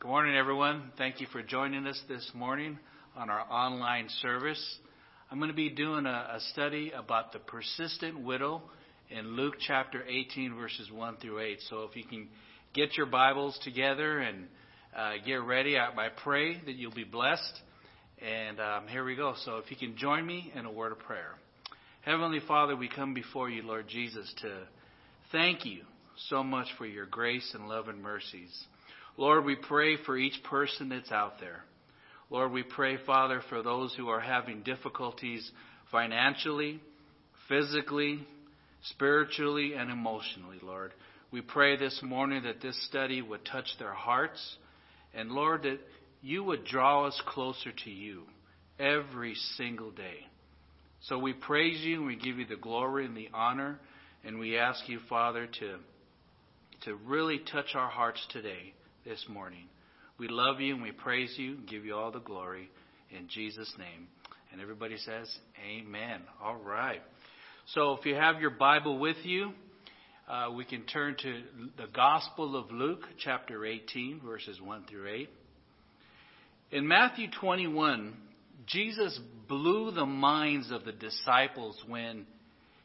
Good morning, everyone. Thank you for joining us this morning on our online service. I'm going to be doing a, a, study about the persistent widow in Luke chapter 18, verses 1 through 8. So if you can get your Bibles together and uh, get ready, I, I, pray that you'll be blessed. And um, here we go. So if you can join me in a word of prayer. Heavenly Father, we come before you, Lord Jesus, to thank you so much for your grace and love and mercies. Lord, we pray for each person that's out there. Lord, we pray, Father, for those who are having difficulties financially, physically, spiritually, and emotionally, Lord. We pray this morning that this study would touch their hearts, and Lord, that you would draw us closer to you every single day. So we praise you and we give you the glory and the honor, and we ask you, Father, to, to really touch our hearts today this morning. We love you and we praise you and give you all the glory in Jesus' name. And everybody says, Amen. All right. So if you have your Bible with you, uh, we can turn to the Gospel of Luke, chapter 18, verses 1 through 8. In Matthew 21, Jesus blew the minds of the disciples when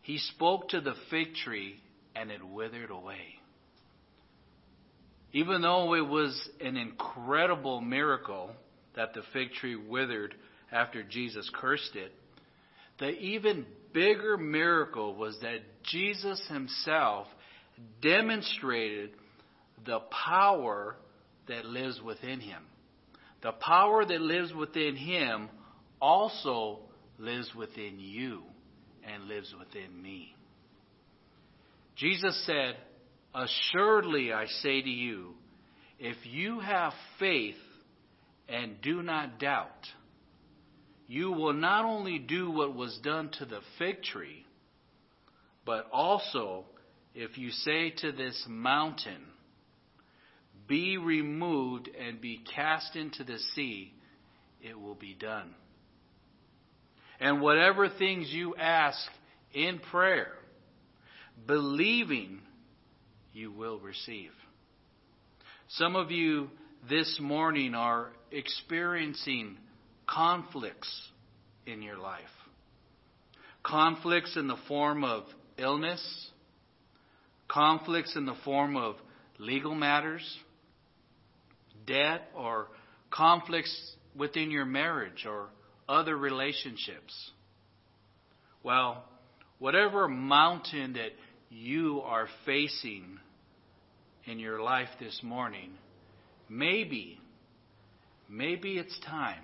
he spoke to the fig tree and it withered away. Even though it was an incredible miracle that the fig tree withered after Jesus cursed it, the even bigger miracle was that Jesus himself demonstrated the power that lives within him. The power that lives within him also lives within you and lives within me. Jesus said, Assuredly, I say to you, if you have faith and do not doubt, you will not only do what was done to the fig tree, but also if you say to this mountain, Be removed and be cast into the sea, it will be done. And whatever things you ask in prayer, believing you will receive. Some of you this morning are experiencing conflicts in your life. Conflicts in the form of illness, conflicts in the form of legal matters, debt, or conflicts within your marriage or other relationships. Well, whatever mountain that you are facing in your life this morning, maybe, maybe it's time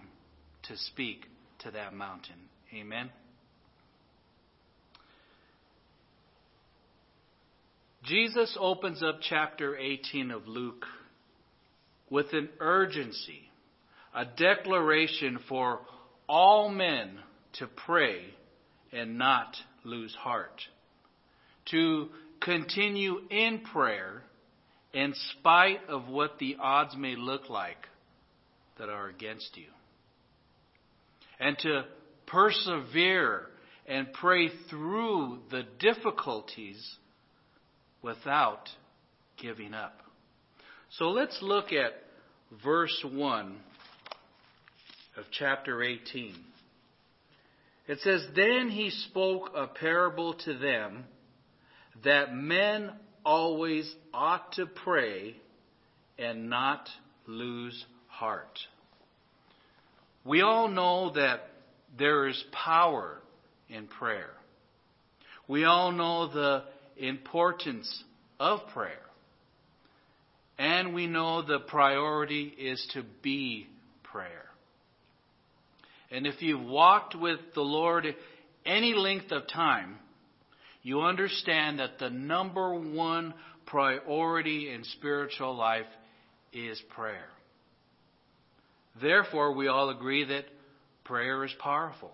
to speak to that mountain. Amen. Jesus opens up chapter 18 of Luke with an urgency, a declaration for all men to pray and not lose heart to continue in prayer in spite of what the odds may look like that are against you. And to persevere and pray through the difficulties without giving up. So let's look at verse 1 of chapter 18. It says, Then he spoke a parable to them that men always ought to pray and not lose heart. We all know that there is power in prayer. We all know the importance of prayer. And we know the priority is to be prayer. And if you've walked with the Lord any length of time, you understand that the number one priority in spiritual life is prayer. Therefore, we all agree that prayer is powerful.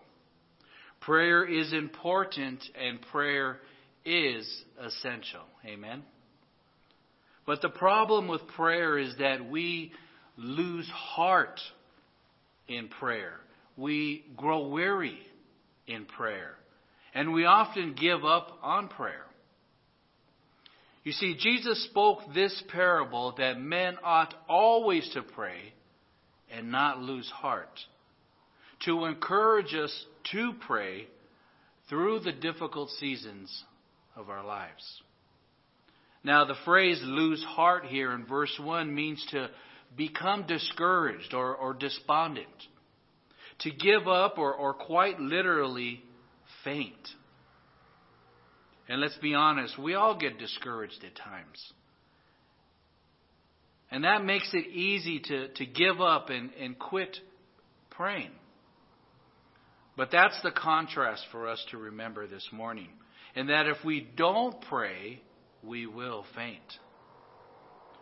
Prayer is important and prayer is essential. Amen? But the problem with prayer is that we lose heart in prayer. We grow weary in prayer. And we often give up on prayer. You see, Jesus spoke this parable that men ought always to pray and not lose heart, to encourage us to pray through the difficult seasons of our lives. Now, the phrase lose heart here in verse 1 means to become discouraged or, or despondent, to give up or, or quite literally faint. And let's be honest, we all get discouraged at times. And that makes it easy to, to give up and, and quit praying. But that's the contrast for us to remember this morning. And that if we don't pray, we will faint.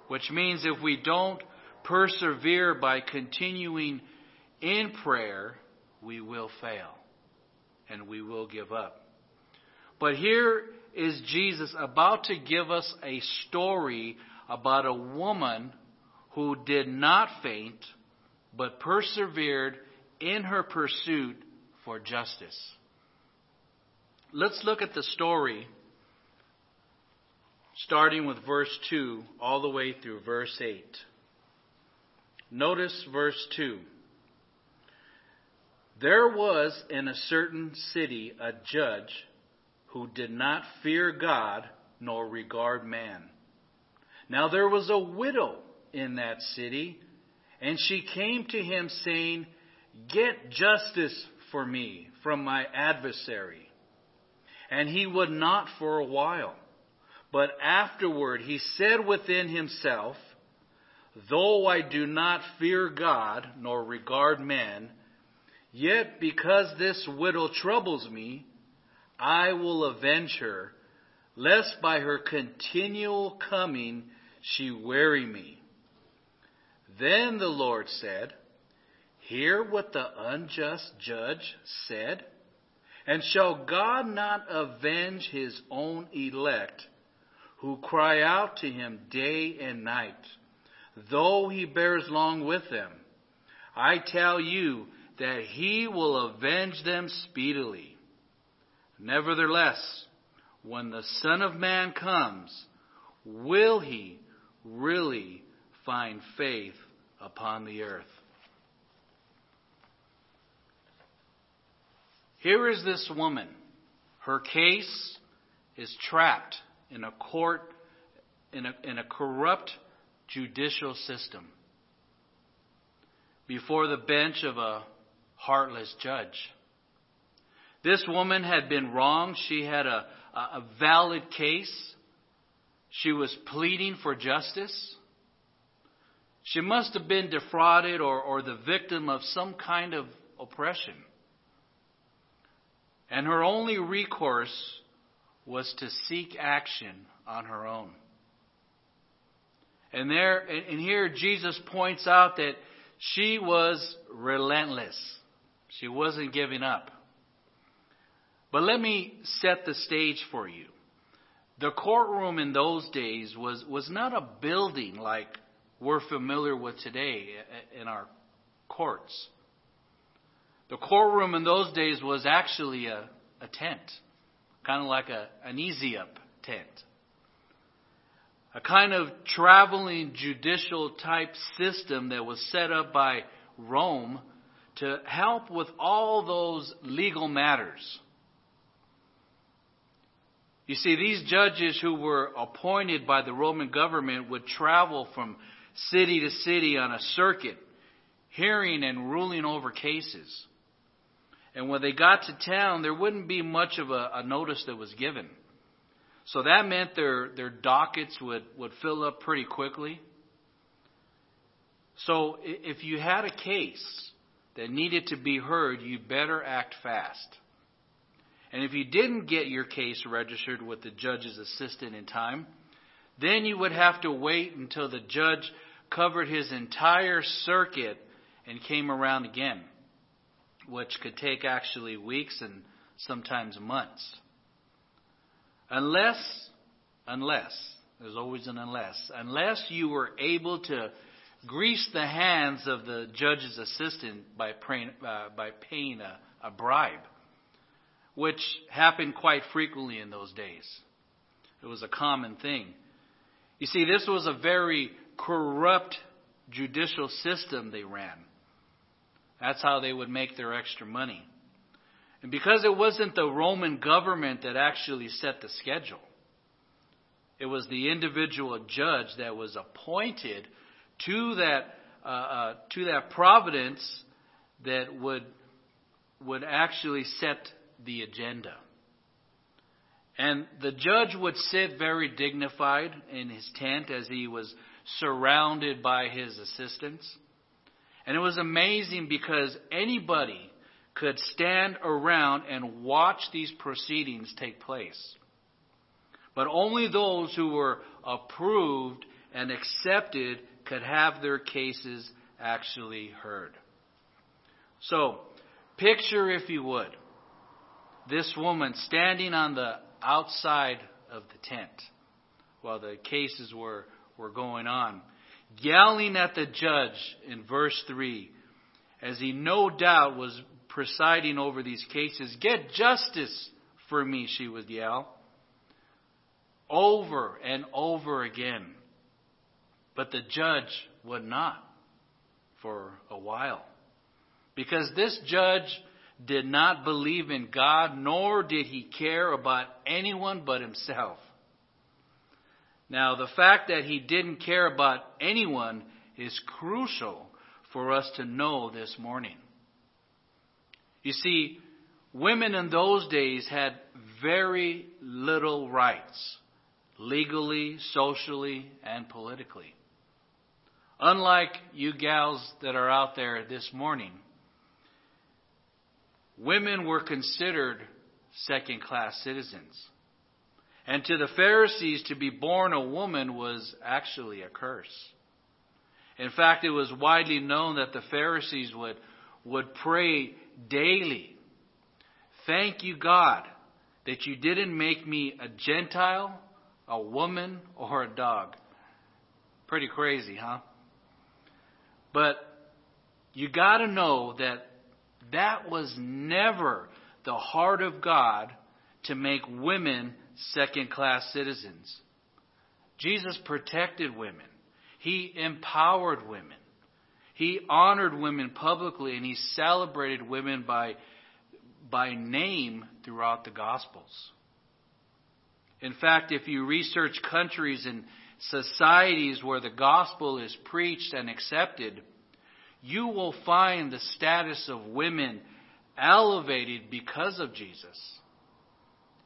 Which means if we don't persevere by continuing in prayer, we will fail and we will give up. But here is Jesus about to give us a story about a woman who did not faint, but persevered in her pursuit for justice. Let's look at the story starting with verse 2 all the way through verse 8. Notice verse 2. There was in a certain city a judge who did not fear God nor regard man. Now there was a widow in that city, and she came to him saying, Get justice for me from my adversary. And he would not for a while. But afterward he said within himself, Though I do not fear God nor regard men, yet because this widow troubles me, I will avenge her, lest by her continual coming she weary me. Then the Lord said, Hear what the unjust judge said? And shall God not avenge his own elect, who cry out to him day and night, though he bears long with them? I tell you that he will avenge them speedily. Nevertheless, when the Son of Man comes, will he really find faith upon the earth? Here is this woman. Her case is trapped in a court, in a, in a corrupt judicial system, before the bench of a heartless judge. This woman had been wronged. She had a, a valid case. She was pleading for justice. She must have been defrauded or, or the victim of some kind of oppression. And her only recourse was to seek action on her own. And there, and here Jesus points out that she was relentless. She wasn't giving up. But let me set the stage for you. The courtroom in those days was, was not a building like we're familiar with today in our courts. The courtroom in those days was actually a, a tent, kind of like a, an easy up tent. A kind of traveling judicial type system that was set up by Rome to help with all those legal matters. You see, these judges who were appointed by the Roman government would travel from city to city on a circuit, hearing and ruling over cases. And when they got to town, there wouldn't be much of a, a notice that was given. So that meant their, their dockets would, would fill up pretty quickly. So if you had a case that needed to be heard, you better act fast. And if you didn't get your case registered with the judge's assistant in time, then you would have to wait until the judge covered his entire circuit and came around again which could take actually weeks and sometimes months. Unless, unless, there's always an unless, unless you were able to grease the hands of the judge's assistant by, praying, uh, by paying a, a bribe, which happened quite frequently in those days. It was a common thing. You see, this was a very corrupt judicial system they ran. That's how they would make their extra money. And because it wasn't the Roman government that actually set the schedule, it was the individual judge that was appointed to that uh, uh, to that providence that would would actually set the agenda. And the judge would sit very dignified in his tent as he was surrounded by his assistants. And it was amazing because anybody could stand around and watch these proceedings take place. But only those who were approved and accepted could have their cases actually heard. So, picture, if you would, this woman standing on the outside of the tent while the cases were, were going on, yelling at the judge in verse 3, as he no doubt was presiding over these cases, Get justice for me, she would yell, over and over again. But the judge would not for a while. Because this judge did not believe in God, nor did he care about anyone but himself. Now, the fact that he didn't care about anyone is crucial for us to know this morning. You see, women in those days had very little rights, legally, socially, and politically. Unlike you gals that are out there this morning, women were considered second class citizens. And to the Pharisees, to be born a woman was actually a curse. In fact, it was widely known that the Pharisees would, would pray daily Thank you, God, that you didn't make me a Gentile, a woman, or a dog. Pretty crazy, huh? But you got to know that that was never the heart of God to make women second class citizens. Jesus protected women, He empowered women, He honored women publicly, and He celebrated women by, by name throughout the Gospels. In fact, if you research countries and societies where the gospel is preached and accepted, you will find the status of women elevated because of Jesus.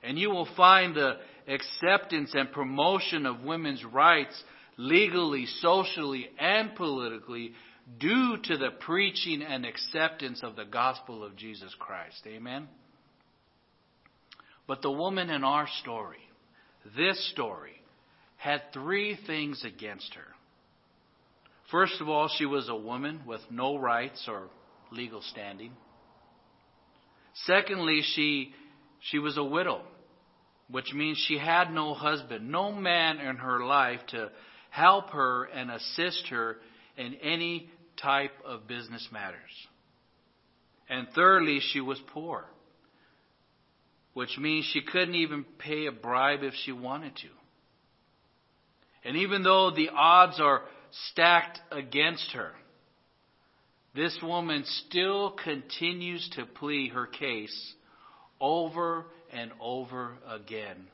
And you will find the acceptance and promotion of women's rights legally, socially, and politically due to the preaching and acceptance of the gospel of Jesus Christ. Amen? But the woman in our story, this story, had three things against her. First of all, she was a woman with no rights or legal standing. Secondly, she, she was a widow, which means she had no husband, no man in her life to help her and assist her in any type of business matters. And thirdly, she was poor, which means she couldn't even pay a bribe if she wanted to. And even though the odds are stacked against her, this woman still continues to plead her case over and over again.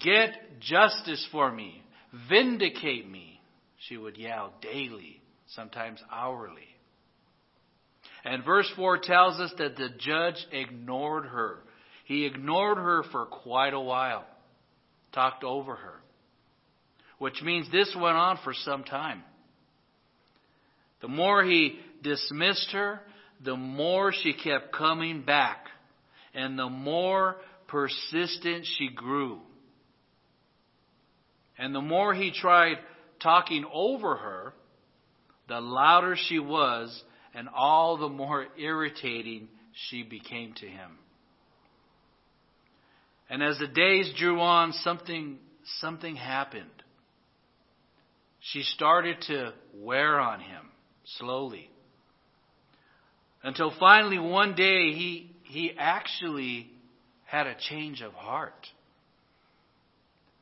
Get justice for me. Vindicate me, she would yell daily, sometimes hourly. And verse 4 tells us that the judge ignored her. He ignored her for quite a while, talked over her which means this went on for some time. The more he dismissed her, the more she kept coming back, and the more persistent she grew. And the more he tried talking over her, the louder she was, and all the more irritating she became to him. And as the days drew on, something, something happened she started to wear on him slowly. Until finally one day he, he actually had a change of heart.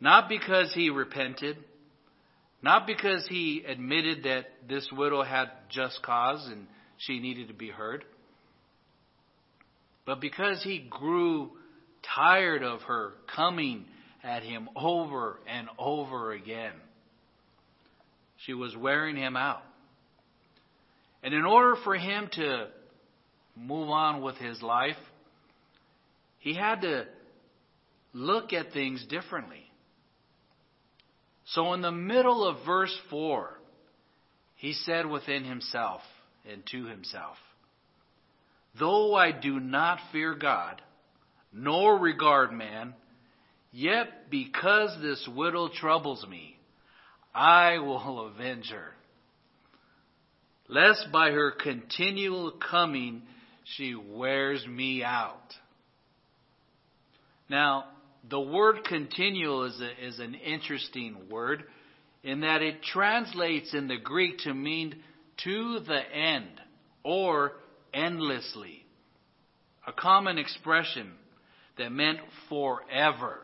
Not because he repented, Not because he admitted that this widow had just cause and she needed to be heard, but because he grew tired of her coming at him over and over again. She was wearing him out. And in order for him to move on with his life, he had to look at things differently. So, in the middle of verse 4, he said within himself and to himself, Though I do not fear God, nor regard man, yet because this widow troubles me, I will avenge her. Lest by her continual coming she wears me out. Now, the word continual is, a, is an interesting word in that it translates in the Greek to mean to the end or endlessly. A common expression that meant forever.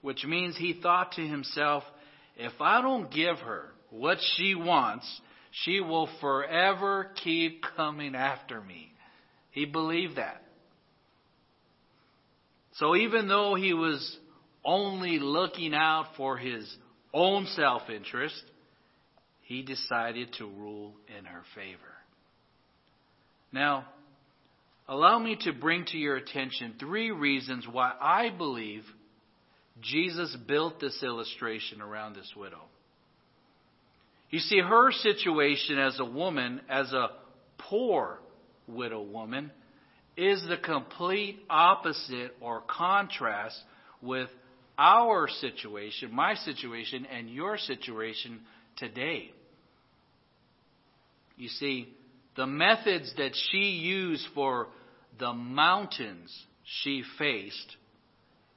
Which means he thought to himself, if I don't give her what she wants, she will forever keep coming after me. He believed that. So even though he was only looking out for his own self interest, he decided to rule in her favor. Now, allow me to bring to your attention three reasons why I believe Jesus built this illustration around this widow. You see, her situation as a woman, as a poor widow woman, is the complete opposite or contrast with our situation, my situation, and your situation today. You see, the methods that she used for the mountains she faced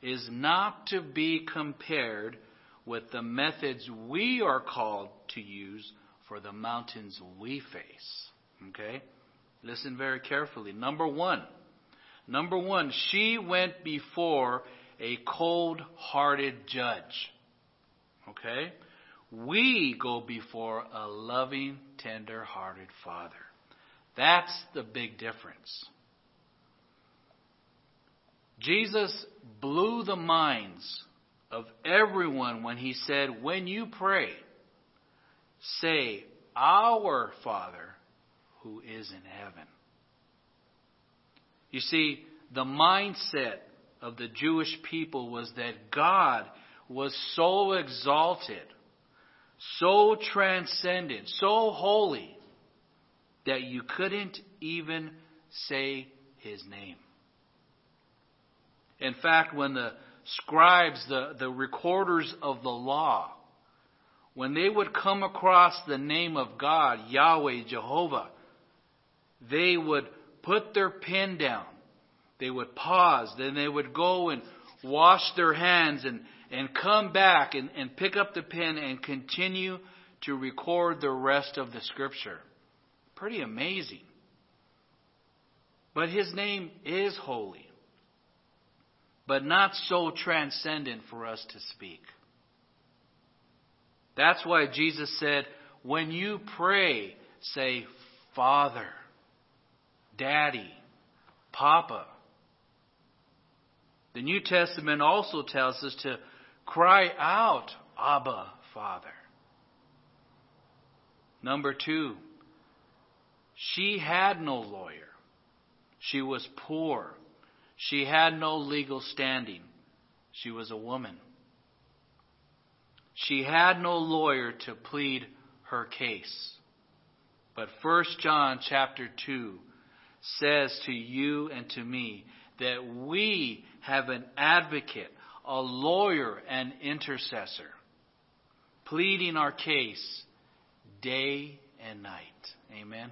is not to be compared with the methods we are called to use for the mountains we face. Okay? Listen very carefully. Number one. Number one, she went before a cold hearted judge. Okay? We go before a loving, tender hearted father. That's the big difference. Jesus blew the minds of everyone when he said, When you pray, say, Our Father who is in heaven. You see, the mindset of the Jewish people was that God was so exalted, so transcendent, so holy, that you couldn't even say his name. In fact, when the scribes, the, the recorders of the law, when they would come across the name of God, Yahweh, Jehovah, they would put their pen down. They would pause. Then they would go and wash their hands and, and come back and, and pick up the pen and continue to record the rest of the scripture. Pretty amazing. But his name is holy, but not so transcendent for us to speak. That's why Jesus said, when you pray, say, Father. Daddy, Papa. The New Testament also tells us to cry out, Abba, Father. Number two, she had no lawyer. She was poor. She had no legal standing. She was a woman. She had no lawyer to plead her case. But 1 John chapter 2 says to you and to me that we have an advocate, a lawyer, an intercessor, pleading our case day and night. Amen.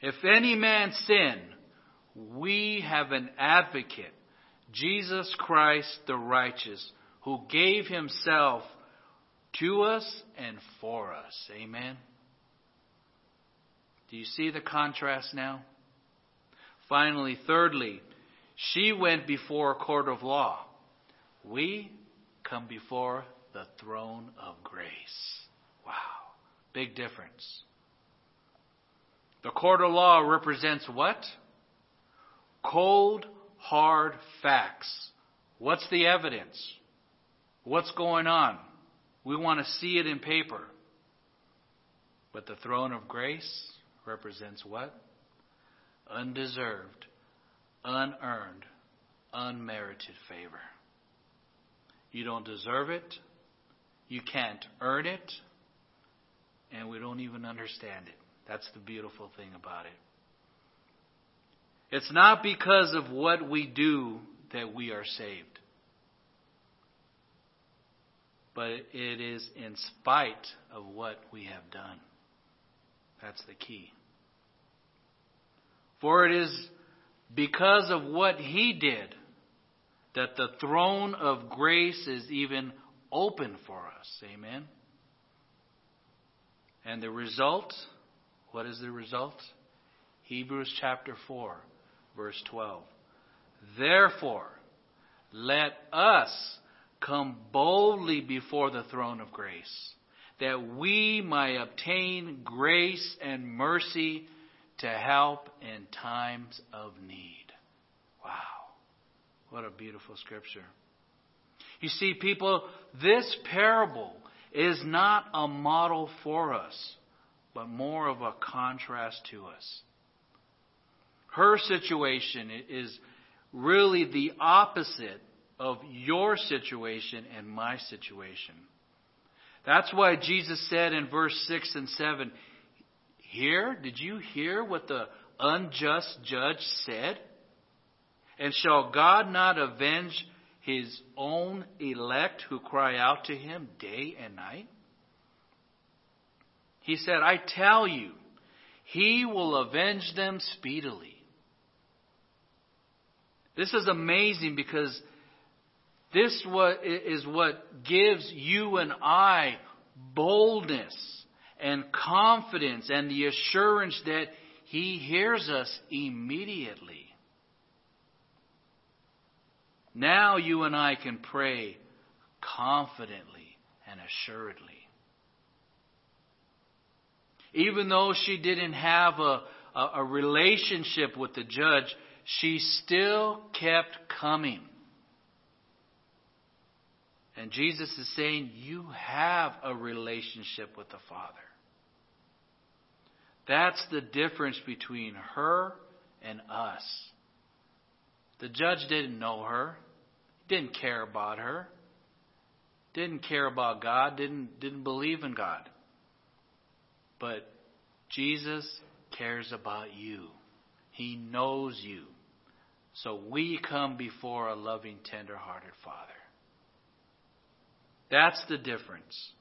If any man sin, we have an advocate, Jesus Christ the righteous, who gave himself to us and for us. Amen. Do you see the contrast now? Finally, thirdly, she went before a court of law. We come before the throne of grace. Wow. Big difference. The court of law represents what? Cold, hard facts. What's the evidence? What's going on? We want to see it in paper. But the throne of grace represents what? Undeserved, unearned, unmerited favor. You don't deserve it. You can't earn it. And we don't even understand it. That's the beautiful thing about it. It's not because of what we do that we are saved, but it is in spite of what we have done. That's the key. For it is because of what he did that the throne of grace is even open for us. Amen. And the result, what is the result? Hebrews chapter 4, verse 12. Therefore, let us come boldly before the throne of grace, that we may obtain grace and mercy to help in times of need. Wow. What a beautiful scripture. You see, people, this parable is not a model for us, but more of a contrast to us. Her situation is really the opposite of your situation and my situation. That's why Jesus said in verse 6 and 7 Hear, did you hear what the unjust judge said? And shall God not avenge his own elect who cry out to him day and night? He said, I tell you, he will avenge them speedily. This is amazing because this is what gives you and I boldness and confidence and the assurance that he hears us immediately. Now you and I can pray confidently and assuredly. Even though she didn't have a, a, a, relationship with the judge, she still kept coming. And Jesus is saying, You have a relationship with the Father. That's the difference between her and us. The judge didn't know her, didn't care about her, didn't care about God, didn't, didn't believe in God. But Jesus cares about you. He knows you. So we come before a loving, tender hearted Father. That's the difference.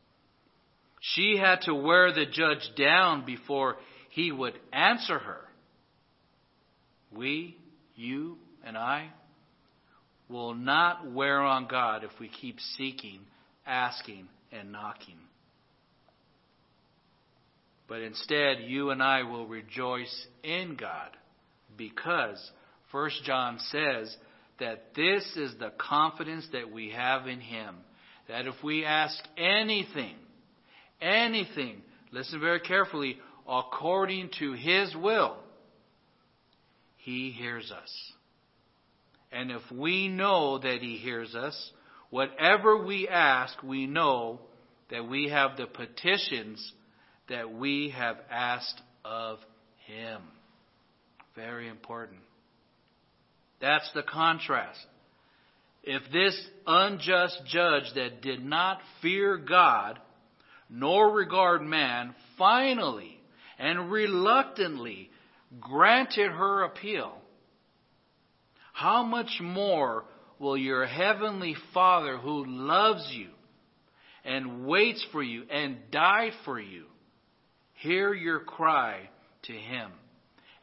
She had to wear the judge down before he would answer her. We, you, and I will not wear on God if we keep seeking, asking, and knocking. But instead, you and I will rejoice in God because 1 John says that this is the confidence that we have in Him. That if we ask anything, anything, listen very carefully, according to His will, He hears us. And if we know that He hears us, whatever we ask, we know that we have the petitions that we have asked of Him. Very important. That's the contrast. If this unjust judge that did not fear God nor regard man finally and reluctantly granted her appeal, how much more will your heavenly Father who loves you and waits for you and died for you hear your cry to him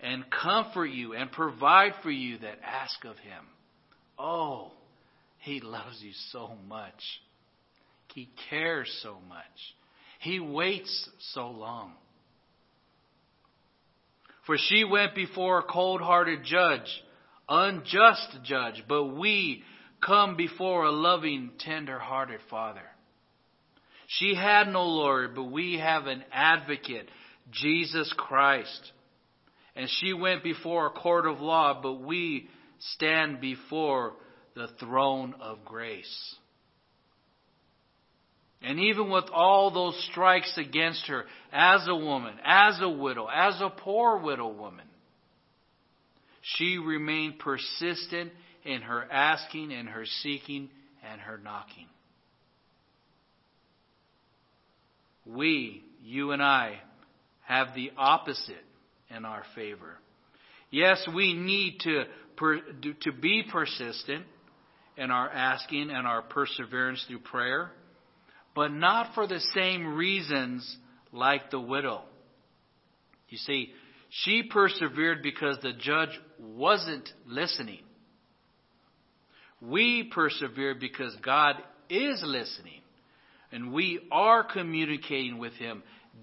and comfort you and provide for you that ask of him? Oh, he loves you so much. He cares so much. He waits so long. For she went before a cold hearted judge, unjust judge, but we come before a loving, tender hearted Father. She had no lawyer, but we have an advocate, Jesus Christ. And she went before a court of law, but we stand before the throne of grace. And even with all those strikes against her, as a woman, as a widow, as a poor widow woman, she remained persistent in her asking and her seeking and her knocking. We, you and I, have the opposite in our favor. Yes, we need to, to be persistent in our asking and our perseverance through prayer, but not for the same reasons like the widow. You see, she persevered because the judge wasn't listening. We persevere because God is listening, and we are communicating with Him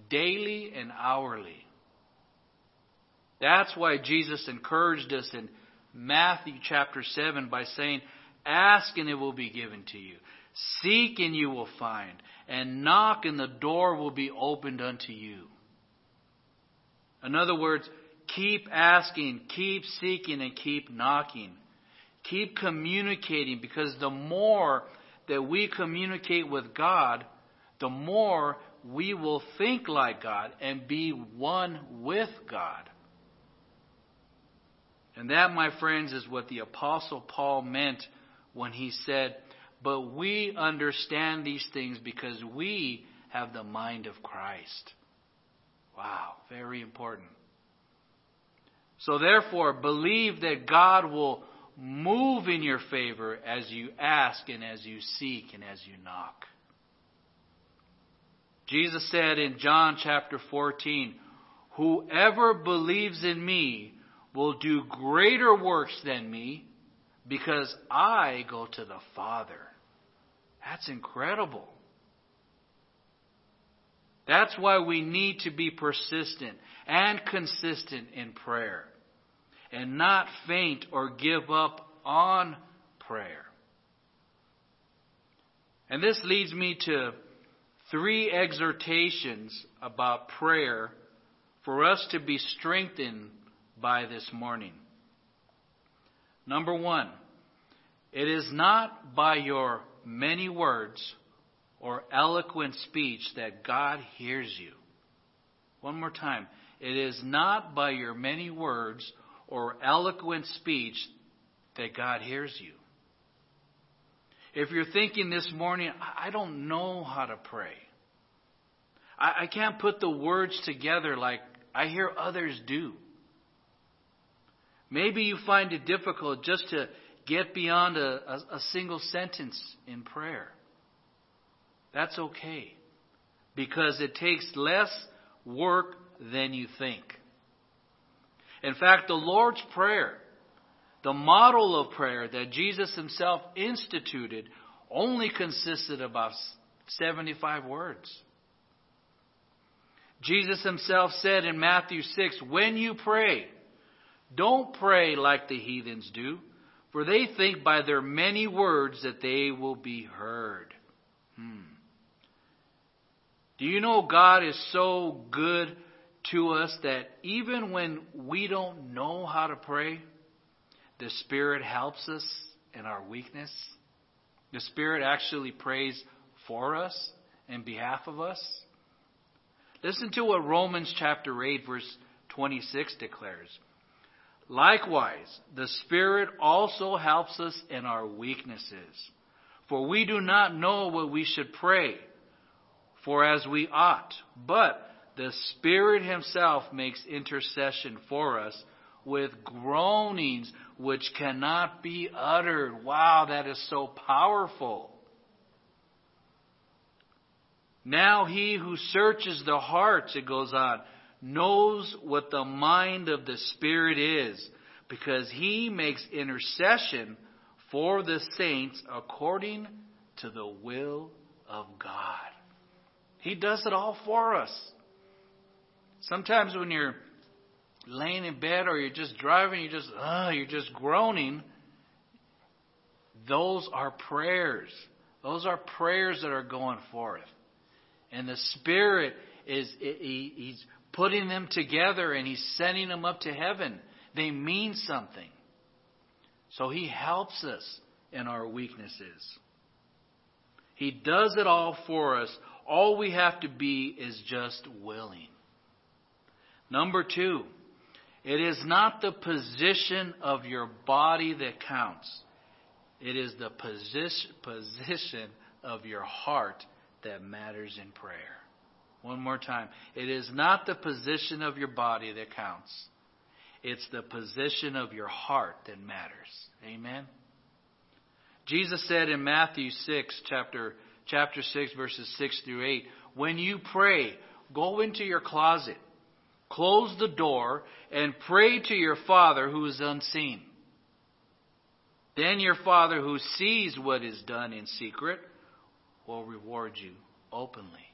daily and hourly. That's why Jesus encouraged us in Matthew chapter 7 by saying, Ask and it will be given to you. Seek and you will find. And knock and the door will be opened unto you. In other words, keep asking, keep seeking, and keep knocking. Keep communicating because the more that we communicate with God, the more we will think like God and be one with God. And that, my friends, is what the Apostle Paul meant when he said, But we understand these things because we have the mind of Christ. Wow, very important. So therefore, believe that God will move in your favor as you ask and as you seek and as you knock. Jesus said in John chapter 14, Whoever believes in me will do greater works than me because I go to the Father. That's incredible. That's why we need to be persistent and consistent in prayer and not faint or give up on prayer. And this leads me to three exhortations about prayer for us to be strengthened by this morning. Number one, it is not by your many words or eloquent speech that God hears you. One more time. It is not by your many words or eloquent speech that God hears you. If you're thinking this morning, I don't know how to pray. I, can't put the words together like I hear others do. Maybe you find it difficult just to get beyond a, a, a single sentence in prayer. That's okay because it takes less work than you think. In fact, the Lord's Prayer, the model of prayer that Jesus himself instituted, only consisted of about 75 words. Jesus himself said in Matthew 6, When you pray, don't pray like the heathens do, for they think by their many words that they will be heard. Hmm. Do you know God is so good to us that even when we don't know how to pray, the Spirit helps us in our weakness. The Spirit actually prays for us in behalf of us. Listen to what Romans chapter 8 verse 26 declares. Likewise, the Spirit also helps us in our weaknesses. For we do not know what we should pray for as we ought, but the Spirit Himself makes intercession for us with groanings which cannot be uttered. Wow, that is so powerful. Now he who searches the hearts, it goes on, knows what the mind of the Spirit is, because he makes intercession for the saints according to the will of God. He does it all for us. Sometimes when you're laying in bed or you're just driving, you're just uh, you're just groaning. Those are prayers. Those are prayers that are going forth. And the Spirit is he, he's putting them together and he's sending them up to heaven. They mean something. So he helps us in our weaknesses. He does it all for us. All we have to be is just willing. Number two, it is not the position of your body that counts. It is the position, position of your heart that matters in prayer. One more time. It is not the position of your body that counts. It's the position of your heart that matters. Amen. Jesus said in Matthew 6, chapter, chapter 6, verses 6 through 8, when you pray, go into your closet, close the door, and pray to your Father who is unseen. Then your Father who sees what is done in secret will reward you openly.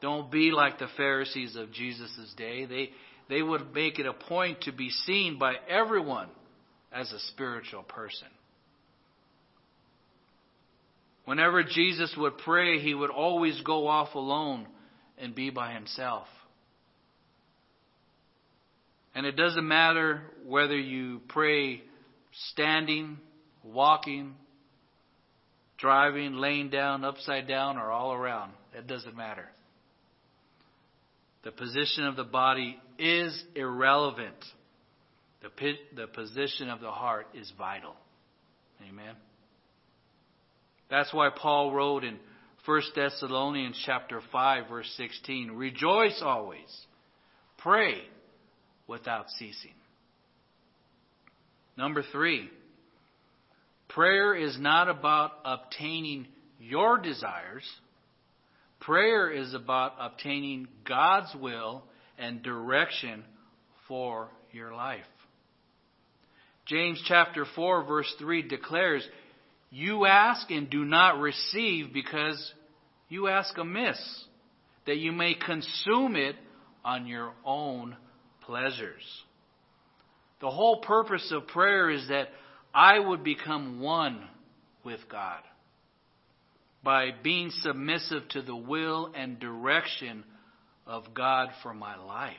Don't be like the Pharisees of Jesus' day. They, they would make it a point to be seen by everyone as a spiritual person. Whenever Jesus would pray, he would always go off alone and be by himself. And it doesn't matter whether you pray standing, walking, driving, laying down, upside down, or all around. It doesn't matter. The position of the body is irrelevant. The, the position of the heart is vital. Amen. That's why Paul wrote in 1 Thessalonians chapter 5 verse 16, rejoice always. Pray without ceasing. Number 3, prayer is not about obtaining your desires. Prayer is about obtaining God's will and direction for your life. James chapter 4 verse 3 declares, You ask and do not receive because you ask amiss, that you may consume it on your own pleasures. The whole purpose of prayer is that I would become one with God by being submissive to the will and direction of God for my life.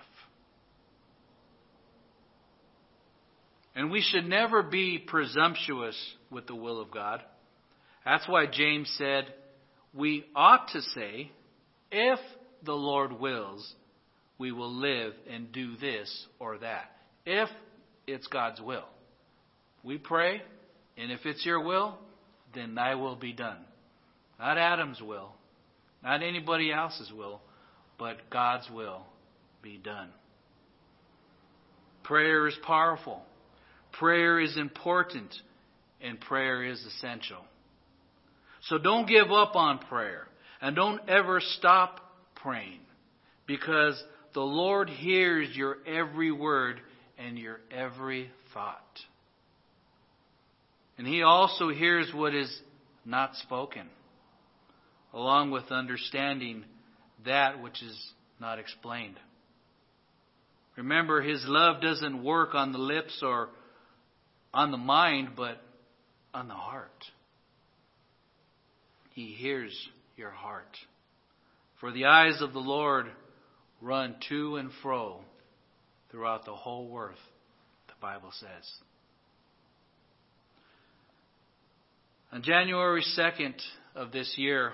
And we should never be presumptuous with the will of God. That's why James said, we ought to say, if the Lord wills, we will live and do this or that. If it's God's will. We pray, and if it's your will, then thy will be done. Not Adam's will, not anybody else's will, but God's will be done. Prayer is powerful. Prayer is important and prayer is essential. So don't give up on prayer and don't ever stop praying because the Lord hears your every word and your every thought. And He also hears what is not spoken, along with understanding that which is not explained. Remember, His love doesn't work on the lips or on the mind, but on the heart. He hears your heart. For the eyes of the Lord run to and fro throughout the whole earth, the Bible says. On January 2nd of this year,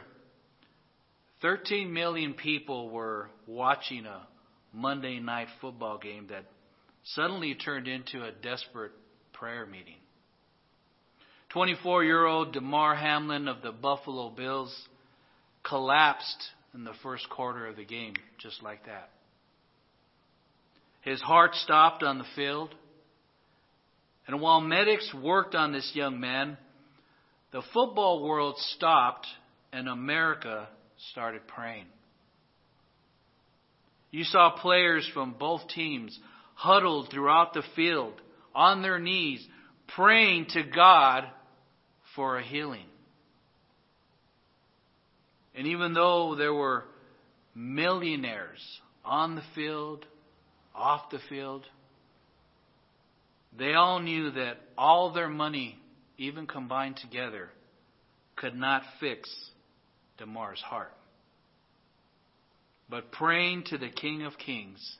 13 million people were watching a Monday night football game that suddenly turned into a desperate prayer meeting. 24 year old Damar Hamlin of the Buffalo Bills collapsed in the first quarter of the game, just like that. His heart stopped on the field. And while medics worked on this young man, the football world stopped and America started praying. You saw players from both teams huddled throughout the field, on their knees, praying to God for a healing. And even though there were millionaires on the field, off the field, they all knew that all their money, even combined together, could not fix Damar's heart. but praying to the King of Kings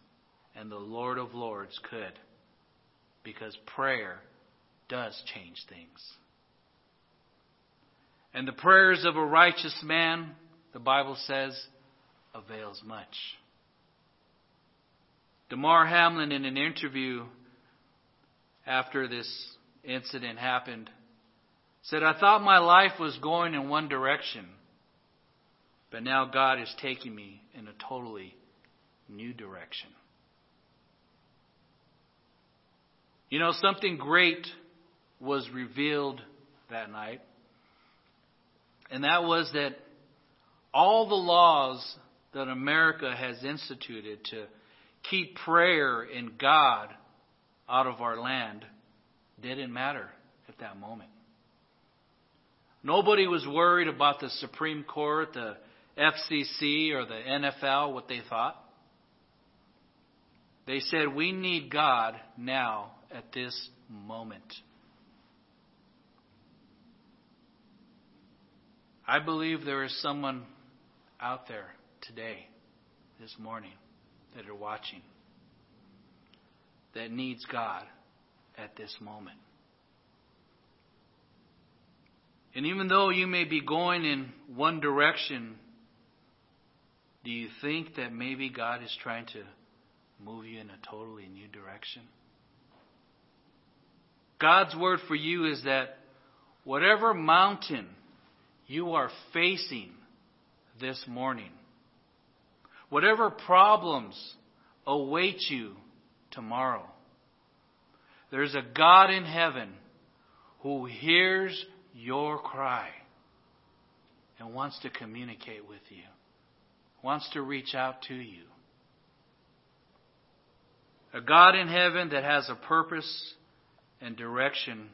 and the Lord of Lords could. Because prayer does change things. And the prayers of a righteous man, the Bible says, avails much. Damar Hamlin, in an interview after this incident happened, said, I thought my life was going in one direction, but now God is taking me in a totally new direction. You know, something great was revealed that night, and that was that all the laws that America has instituted to keep prayer and God out of our land didn't matter at that moment. Nobody was worried about the Supreme Court, the FCC, or the NFL, what they thought. They said, We need God now at this moment. I believe there is someone out there today, this morning, that are watching that needs God at this moment. And even though you may be going in one direction, do you think that maybe God is trying to move you in a totally new direction? God's word for you is that whatever mountain you are facing this morning, whatever problems await you tomorrow, there's a God in heaven who hears your cry and wants to communicate with you, wants to reach out to you. A God in heaven that has a purpose and direction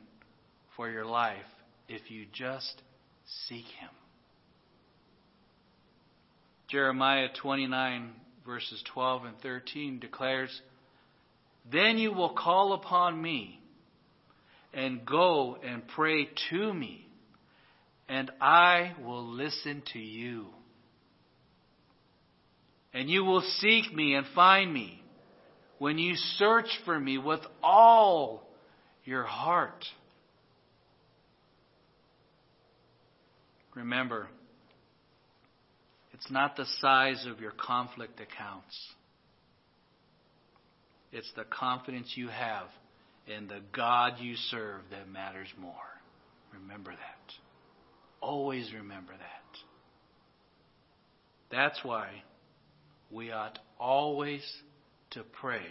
for your life if you just seek Him. Jeremiah 29, verses 12 and 13 declares, Then you will call upon me and go and pray to me, and I will listen to you. And you will seek me and find me when you search for me with all your heart. Remember, it's not the size of your conflict that counts. It's the confidence you have in the God you serve that matters more. Remember that. Always remember that. That's why we ought always to pray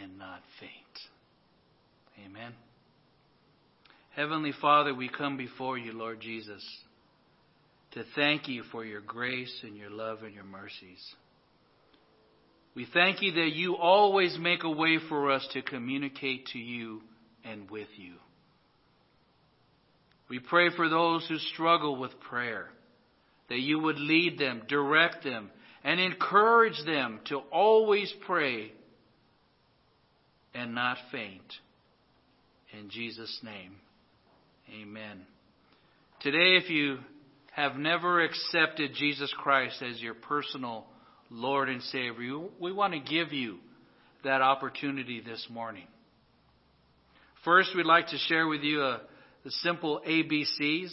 and not faint. Amen. Heavenly Father, we come before you, Lord Jesus, to thank you for your grace and your love and your mercies. We thank you that you always make a way for us to communicate to you and with you. We pray for those who struggle with prayer, that you would lead them, direct them, and encourage them to always pray and not faint. In Jesus' name, amen. Today, if you have never accepted Jesus Christ as your personal Lord and Savior, we want to give you that opportunity this morning. First, we'd like to share with you a, the simple ABCs.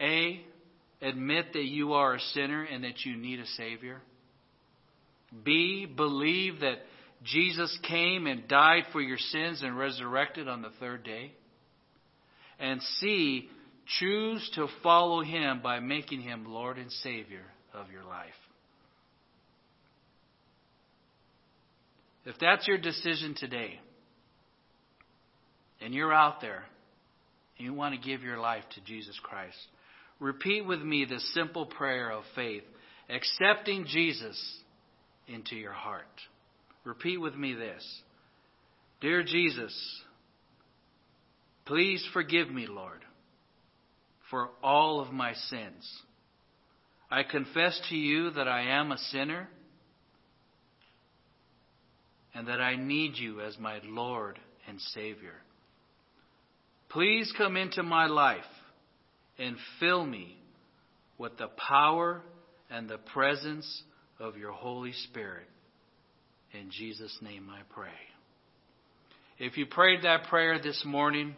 A, admit that you are a sinner and that you need a Savior. B, believe that Jesus came and died for your sins and resurrected on the third day. And C, choose to follow Him by making Him Lord and Savior of your life. If that's your decision today, and you're out there, and you want to give your life to Jesus Christ, repeat with me the simple prayer of faith, accepting Jesus into your heart. Repeat with me this Dear Jesus, please forgive me, Lord, for all of my sins. I confess to you that I am a sinner and that I need you as my Lord and Savior. Please come into my life and fill me with the power and the presence of your Holy Spirit. In Jesus' name I pray. If you prayed that prayer this morning,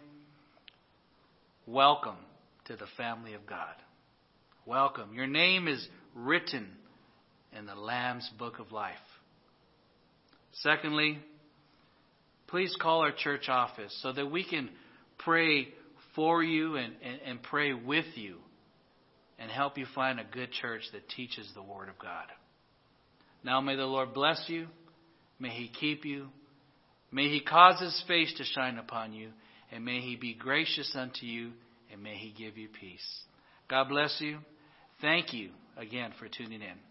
welcome to the family of God. Welcome. Your name is written in the Lamb's book of life. Secondly, please call our church office so that we can pray for you and, and, and pray with you and help you find a good church that teaches the Word of God. Now may the Lord bless you. May He keep you. May He cause His face to shine upon you. And may He be gracious unto you. And may He give you peace. God bless you. Thank you again for tuning in.